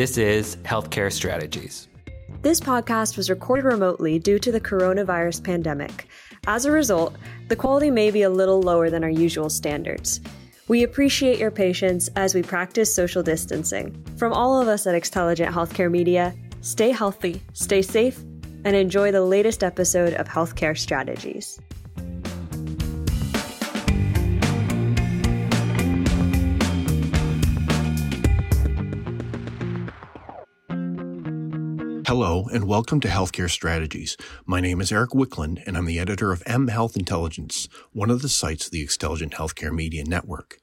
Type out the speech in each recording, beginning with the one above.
This is Healthcare Strategies. This podcast was recorded remotely due to the coronavirus pandemic. As a result, the quality may be a little lower than our usual standards. We appreciate your patience as we practice social distancing. From all of us at Xtelligent Healthcare Media, stay healthy, stay safe, and enjoy the latest episode of Healthcare Strategies. Hello, and welcome to Healthcare Strategies. My name is Eric Wicklund, and I'm the editor of M Health Intelligence, one of the sites of the Xtelligent Healthcare Media Network.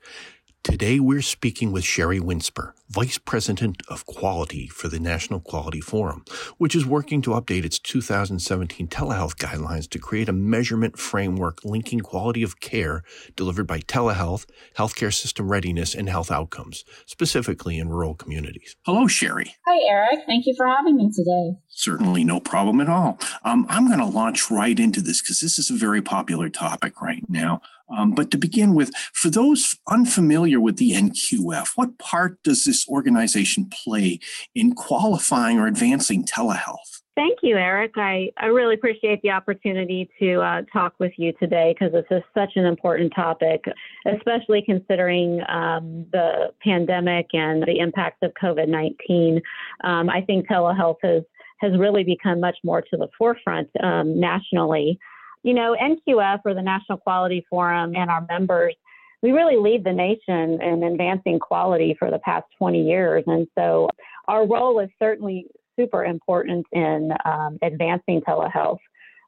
Today, we're speaking with Sheri Winsper, Vice President of Quality for the National Quality Forum, which is working to update its 2017 telehealth guidelines to create a measurement framework linking quality of care delivered by telehealth, healthcare system readiness, and health outcomes, specifically in rural communities. Hello, Sheri. Hi, Eric. Thank you for having me today. Certainly no problem at all. Um, I'm going to launch right into this because this is a very popular topic right now. Um, but to begin with, for those unfamiliar with the NQF, what part does this organization play in qualifying or advancing telehealth? Thank you, Eric. I, I really appreciate the opportunity to uh, talk with you today because this is such an important topic, especially considering um, the pandemic and the impacts of COVID 19. Um, I think telehealth has, has really become much more to the forefront um, nationally. You know, NQF or the National Quality Forum and our members we really lead the nation in advancing quality for the past 20 years. And so our role is certainly super important in um, advancing telehealth.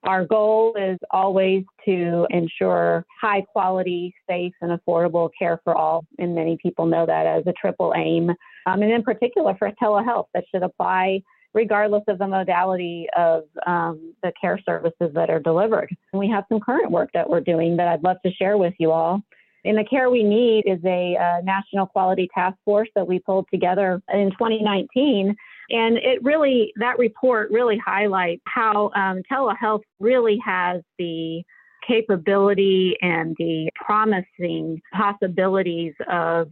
Our goal is always to ensure high quality, safe, and affordable care for all. And many people know that as a triple aim. Um, and in particular for telehealth, that should apply regardless of the modality of um, the care services that are delivered. And we have some current work that we're doing that I'd love to share with you all. In the Care We Need is a uh, national quality task force that we pulled together in 2019. And it really, that report really highlights how um, telehealth really has the capability and the promising possibilities of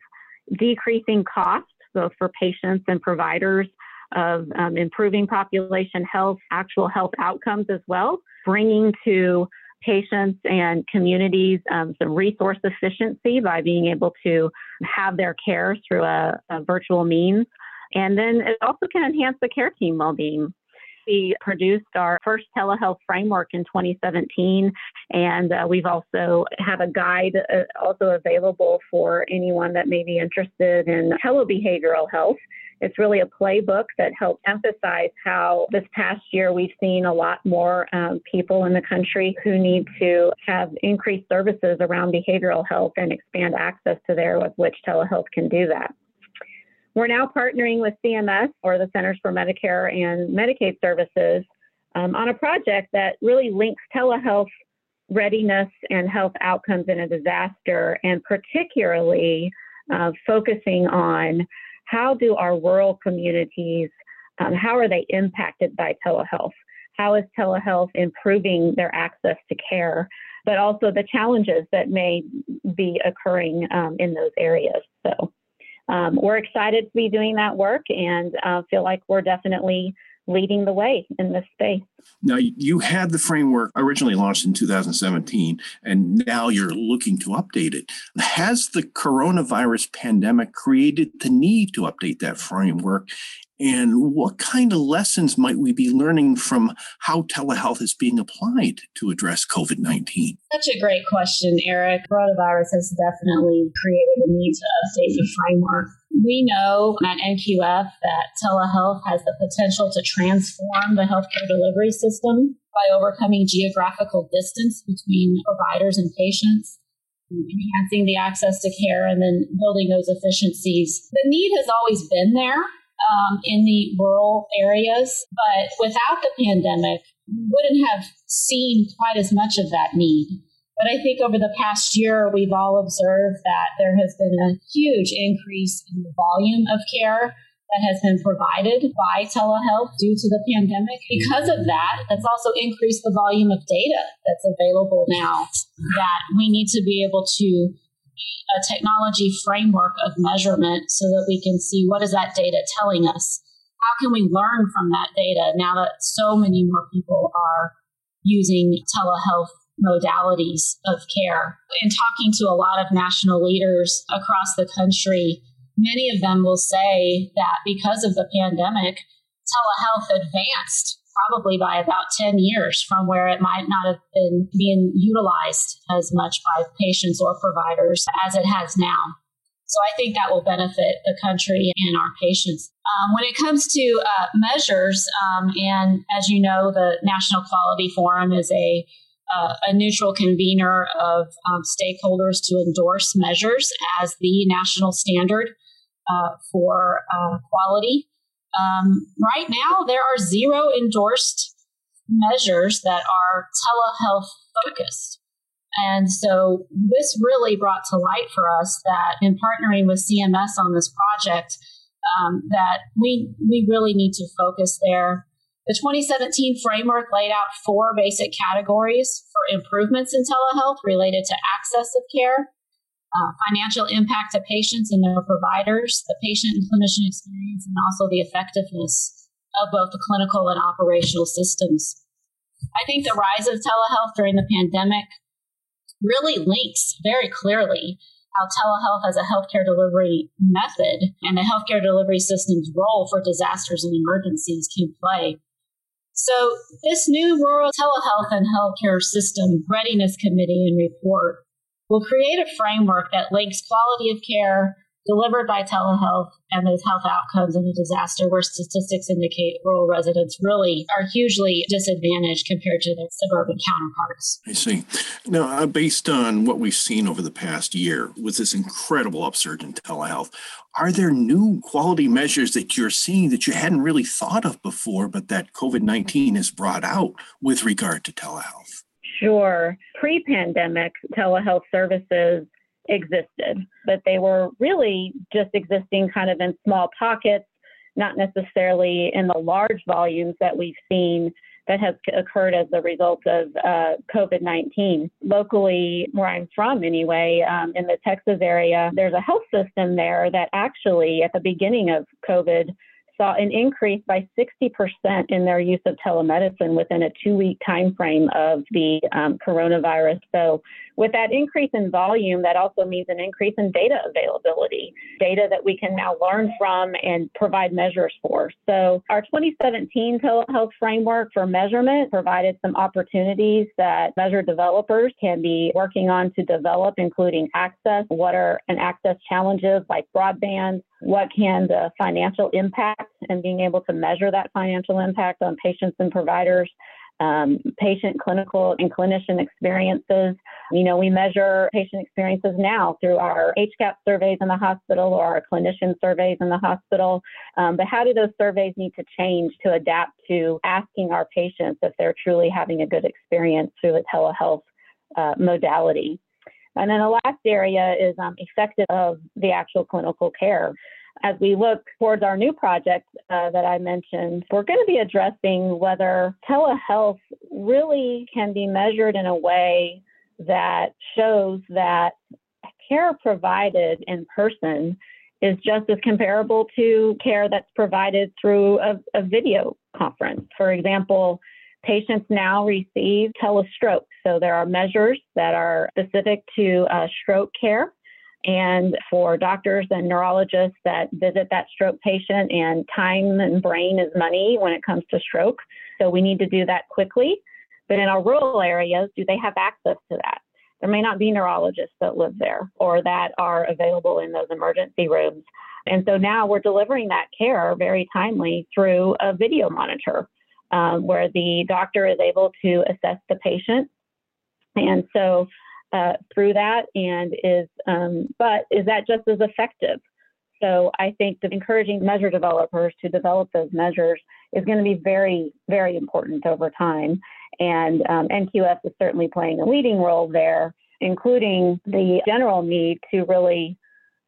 decreasing costs, both for patients and providers, of um, improving population health, actual health outcomes as well, bringing to patients and communities um, some resource efficiency by being able to have their care through a, a virtual means. And then it also can enhance the care team well being. We produced our first telehealth framework in 2017, and uh, we've also have a guide uh, also available for anyone that may be interested in telebehavioral health. It's really a playbook that helps emphasize how this past year we've seen a lot more um, people in the country who need to have increased services around behavioral health and expand access to there with which telehealth can do that. We're now partnering with CMS or the Centers for Medicare and Medicaid Services um, on a project that really links telehealth readiness and health outcomes in a disaster, and particularly uh, focusing on how do our rural communities, um, how are they impacted by telehealth? How is telehealth improving their access to care? But also the challenges that may be occurring um, in those areas. So um, we're excited to be doing that work and uh, feel like we're definitely leading the way in this space. Now, you had the framework originally launched in 2017, and now you're looking to update it. Has the coronavirus pandemic created the need to update that framework? And what kind of lessons might we be learning from how telehealth is being applied to address COVID 19? Such a great question, Eric. Coronavirus has definitely created a need to update the framework. We know at NQF that telehealth has the potential to transform the healthcare delivery system by overcoming geographical distance between providers and patients enhancing the access to care and then building those efficiencies. The need has always been there um, in the rural areas. But without the pandemic, we wouldn't have seen quite as much of that need. But I think over the past year, we've all observed that there has been a huge increase in the volume of care that has been provided by telehealth due to the pandemic. Because of that, that's also increased the volume of data that's available now that we need to be able to a technology framework of measurement so that we can see what is that data telling us how can we learn from that data now that so many more people are using telehealth modalities of care? In talking to a lot of national leaders across the country, many of them will say that because of the pandemic, telehealth advanced probably by about 10 years from where it might not have been being utilized as much by patients or providers as it has now. So I think that will benefit the country and our patients. Um, when it comes to uh, measures, um, and as you know, the National Quality Forum is a uh, a neutral convener of um, stakeholders to endorse measures as the national standard uh, for uh, quality. Um, right now, there are zero endorsed measures that are telehealth focused. And so this really brought to light for us that in partnering with CMS on this project, um, that we we really need to focus there. The 2017 framework laid out four basic categories for improvements in telehealth related to access of care, uh, financial impact to patients and their providers, the patient and clinician experience, and also the effectiveness of both the clinical and operational systems. I think the rise of telehealth during the pandemic really links very clearly how telehealth as a healthcare delivery method and the healthcare delivery system's role for disasters and emergencies can play. So, this new Rural Telehealth and Healthcare System Readiness Committee and report will create a framework that links quality of care delivered by telehealth and those health outcomes in a disaster where statistics indicate rural residents really are hugely disadvantaged compared to their suburban counterparts. I see. Now, uh, based on what we've seen over the past year with this incredible upsurge in telehealth, are there new quality measures that you're seeing that you hadn't really thought of before, but that COVID 19 has brought out with regard to telehealth? Sure. Pre pandemic, telehealth services existed, but they were really just existing kind of in small pockets, not necessarily in the large volumes that we've seen that has occurred as a result of uh, COVID 19. Locally, where I'm from anyway, um, in the Texas area, there's a health system there that actually, at the beginning of COVID, saw an increase by 60% in their use of telemedicine within a two week time frame of the um, coronavirus. So, with that increase in volume, that also means an increase in data availability, data that we can now learn from and provide measures for. So, our 2017 telehealth framework for measurement provided some opportunities that measure developers can be working on to develop, including access, what are an access challenges like broadband, what can the financial impact and being able to measure that financial impact on patients and providers, um, patient clinical and clinician experiences. You know, we measure patient experiences now through our HCAHPS surveys in the hospital or our clinician surveys in the hospital. Um, but how do those surveys need to change to adapt to asking our patients if they're truly having a good experience through a telehealth uh, modality? And then the last area is um, effective of the actual clinical care. As we look towards our new project uh, that I mentioned, we're going to be addressing whether telehealth really can be measured in a way that shows that care provided in person is just as comparable to care that's provided through a, a video conference. For example, Patients now receive telestroke. So there are measures that are specific to uh, stroke care. And for doctors and neurologists that visit that stroke patient, and time and brain is money when it comes to stroke. So we need to do that quickly. But in our rural areas, do they have access to that? There may not be neurologists that live there or that are available in those emergency rooms. And so now we're delivering that care very timely through a video monitor um, where the doctor is able to assess the patient. And so uh, through that, and is, um, but is that just as effective? So I think that encouraging measure developers to develop those measures is going to be very, very important over time. And um, NQF is certainly playing a leading role there, including the general need to really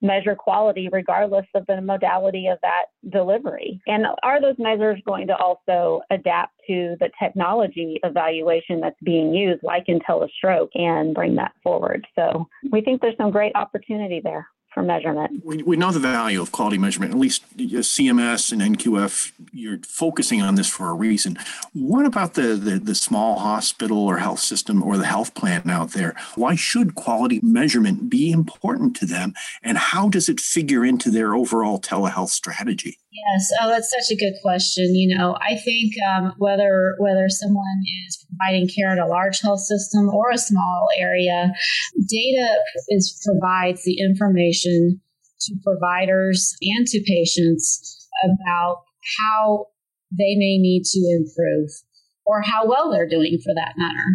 measure quality regardless of the modality of that delivery? And are those measures going to also adapt to the technology evaluation that's being used, like IntelliStroke, and bring that forward? So we think there's some great opportunity there. For measurement. We, we know the value of quality measurement, at least CMS and NQF, you're focusing on this for a reason. What about the, the, the small hospital or health system or the health plan out there? Why should quality measurement be important to them? And how does it figure into their overall telehealth strategy? Yes, oh, that's such a good question. You know, I think um, whether whether someone is providing care in a large health system or a small area, data is provides the information to providers and to patients about how they may need to improve or how well they're doing for that matter.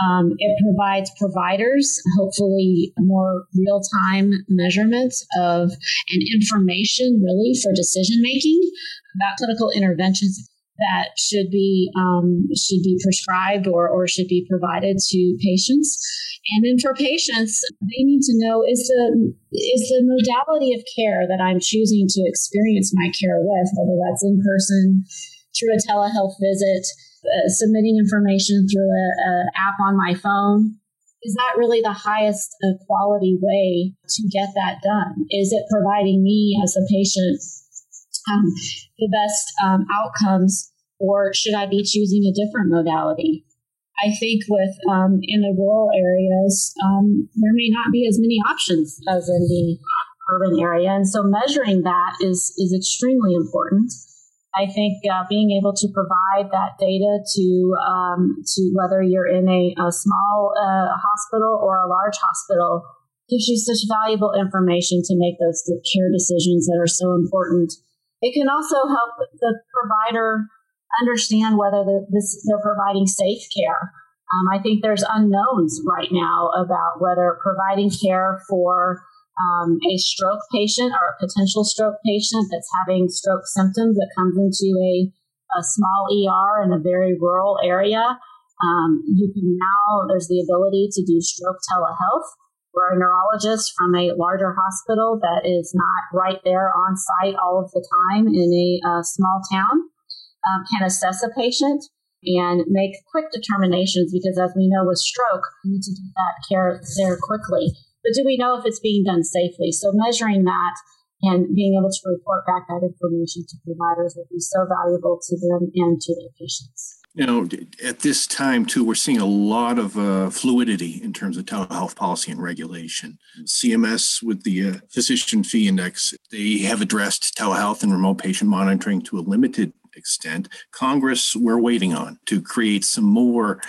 Um, it provides providers, hopefully, more real time measurements of and information really for decision making about clinical interventions that should be um, should be prescribed or, or should be provided to patients. And then for patients, they need to know is the is the modality of care that I'm choosing to experience my care with, whether that's in person, through a telehealth visit, uh, submitting information through an app on my phone is that really the highest uh, quality way to get that done? Is it providing me as a patient um, the best um, outcomes or should i be choosing a different modality? I think with um, in the rural areas um, there may not be as many options as in the urban area and so measuring that is is extremely important I think uh, being able to provide that data to um, to whether you're in a, a small uh, hospital or a large hospital gives you such valuable information to make those care decisions that are so important. It can also help the provider understand whether the, this, they're providing safe care. Um, I think there's unknowns right now about whether providing care for um, a stroke patient or a potential stroke patient that's having stroke symptoms that comes into a, a small ER in a very rural area, um, you can now, there's the ability to do stroke telehealth. Where a neurologist from a larger hospital that is not right there on site all of the time in a small town um, can assess a patient and make quick determinations because as we know with stroke, you need to get that care there quickly but do we know if it's being done safely? So measuring that and being able to report back that information to providers would be so valuable to them and to their patients. You know, at this time too, we're seeing a lot of uh, fluidity in terms of telehealth policy and regulation. CMS with the uh, physician fee index, they have addressed telehealth and remote patient monitoring to a limited extent. Congress, we're waiting on to create some more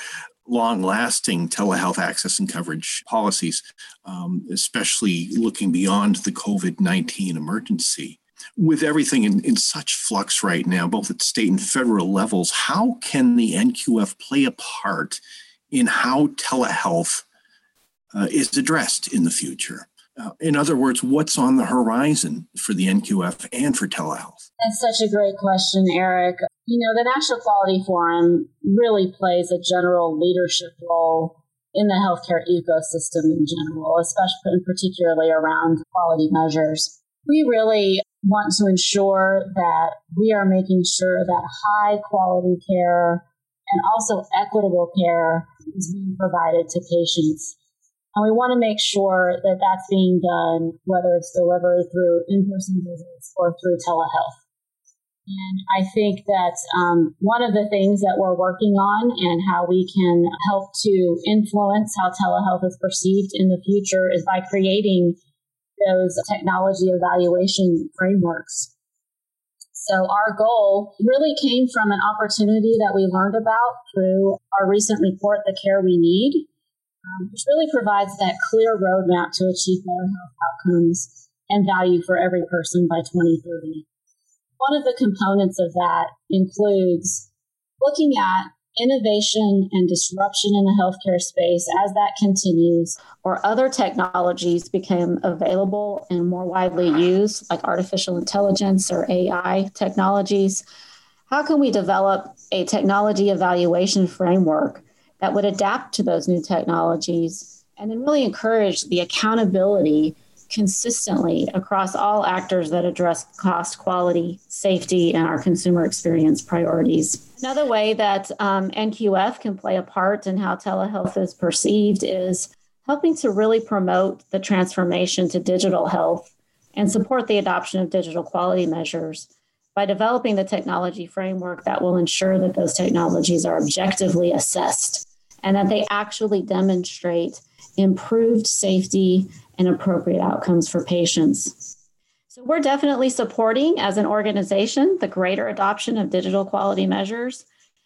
long lasting telehealth access and coverage policies, um, especially looking beyond the COVID 19 emergency. With everything in, in such flux right now, both at state and federal levels, how can the NQF play a part in how telehealth uh, is addressed in the future? Uh, in other words, what's on the horizon for the NQF and for telehealth? That's such a great question, Eric. You know, the National Quality Forum really plays a general leadership role in the healthcare ecosystem in general, especially and particularly around quality measures. We really want to ensure that we are making sure that high quality care and also equitable care is being provided to patients. And we want to make sure that that's being done, whether it's delivered through in-person visits or through telehealth. And I think that um, one of the things that we're working on and how we can help to influence how telehealth is perceived in the future is by creating those technology evaluation frameworks. So our goal really came from an opportunity that we learned about through our recent report, The Care We Need, um, which really provides that clear roadmap to achieve better health outcomes and value for every person by 2030 one of the components of that includes looking at innovation and disruption in the healthcare space as that continues or other technologies become available and more widely used like artificial intelligence or AI technologies. How can we develop a technology evaluation framework that would adapt to those new technologies and then really encourage the accountability consistently across all actors that address cost, quality, safety, and our consumer experience priorities. Another way that um, NQF can play a part in how telehealth is perceived is helping to really promote the transformation to digital health and support the adoption of digital quality measures by developing the technology framework that will ensure that those technologies are objectively assessed and that they actually demonstrate improved safety and appropriate outcomes for patients. So, we're definitely supporting as an organization the greater adoption of digital quality measures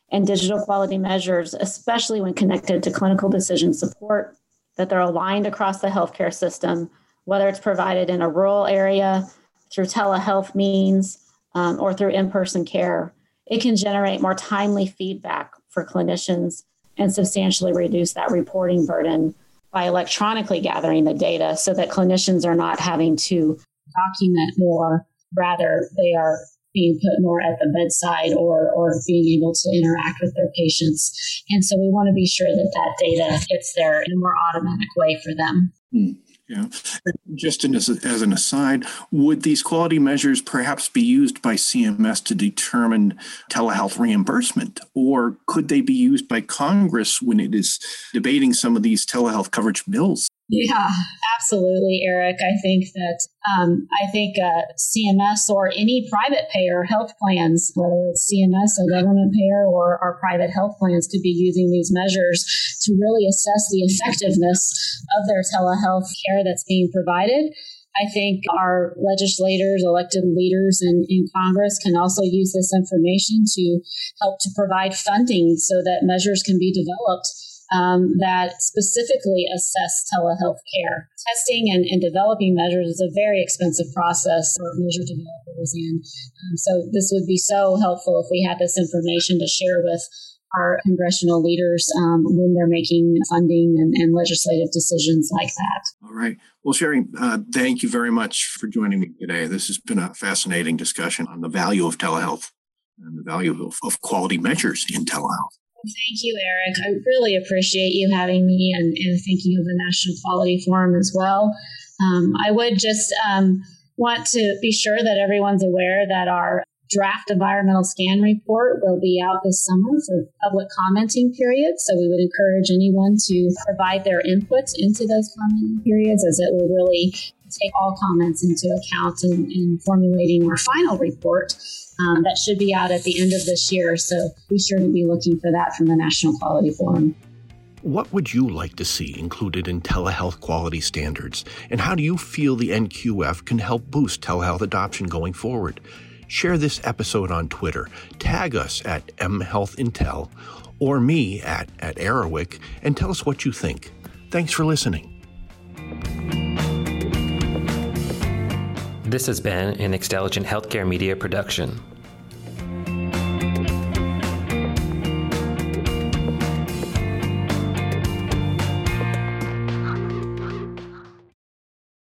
and digital quality measures, especially when connected to clinical decision support, that they're aligned across the healthcare system, whether it's provided in a rural area through telehealth means um, or through in person care. It can generate more timely feedback for clinicians and substantially reduce that reporting burden by electronically gathering the data so that clinicians are not having to document more. Rather, they are being put more at the bedside or, or being able to interact with their patients. And so we want to be sure that that data gets there in a more automatic way for them. Hmm. Yeah. Just as, as an aside, would these quality measures perhaps be used by CMS to determine telehealth reimbursement? Or could they be used by Congress when it is debating some of these telehealth coverage bills? Yeah, absolutely, Eric. I think that um, I think uh, CMS or any private payer health plans, whether it's CMS, a government payer, or our private health plans, could be using these measures to really assess the effectiveness of their telehealth care that's being provided. I think our legislators, elected leaders in, in Congress can also use this information to help to provide funding so that measures can be developed um, that specifically assess telehealth care. Testing and, and, developing measures is a very expensive process for measure developers. And um, so this would be so helpful if we had this information to share with our congressional leaders um, when they're making funding and, and, legislative decisions like that. All right. Well, Sheri, uh, thank you very much for joining me today. This has been a fascinating discussion on the value of telehealth and the value of, of quality measures in telehealth. Thank you, Eric. I really appreciate you having me and, and thinking of the National Quality Forum as well. Um, I would just um, want to be sure that everyone's aware that our draft environmental scan report will be out this summer for public commenting periods. So we would encourage anyone to provide their inputs into those commenting periods as it will really take all comments into account in, in formulating our final report um, that should be out at the end of this year. So be sure to be looking for that from the National Quality Forum. What would you like to see included in telehealth quality standards? And how do you feel the NQF can help boost telehealth adoption going forward? Share this episode on Twitter, tag us at mhealthintel or me at, at Arawick, and tell us what you think. Thanks for listening. This has been an Xtelligent Healthcare Media production.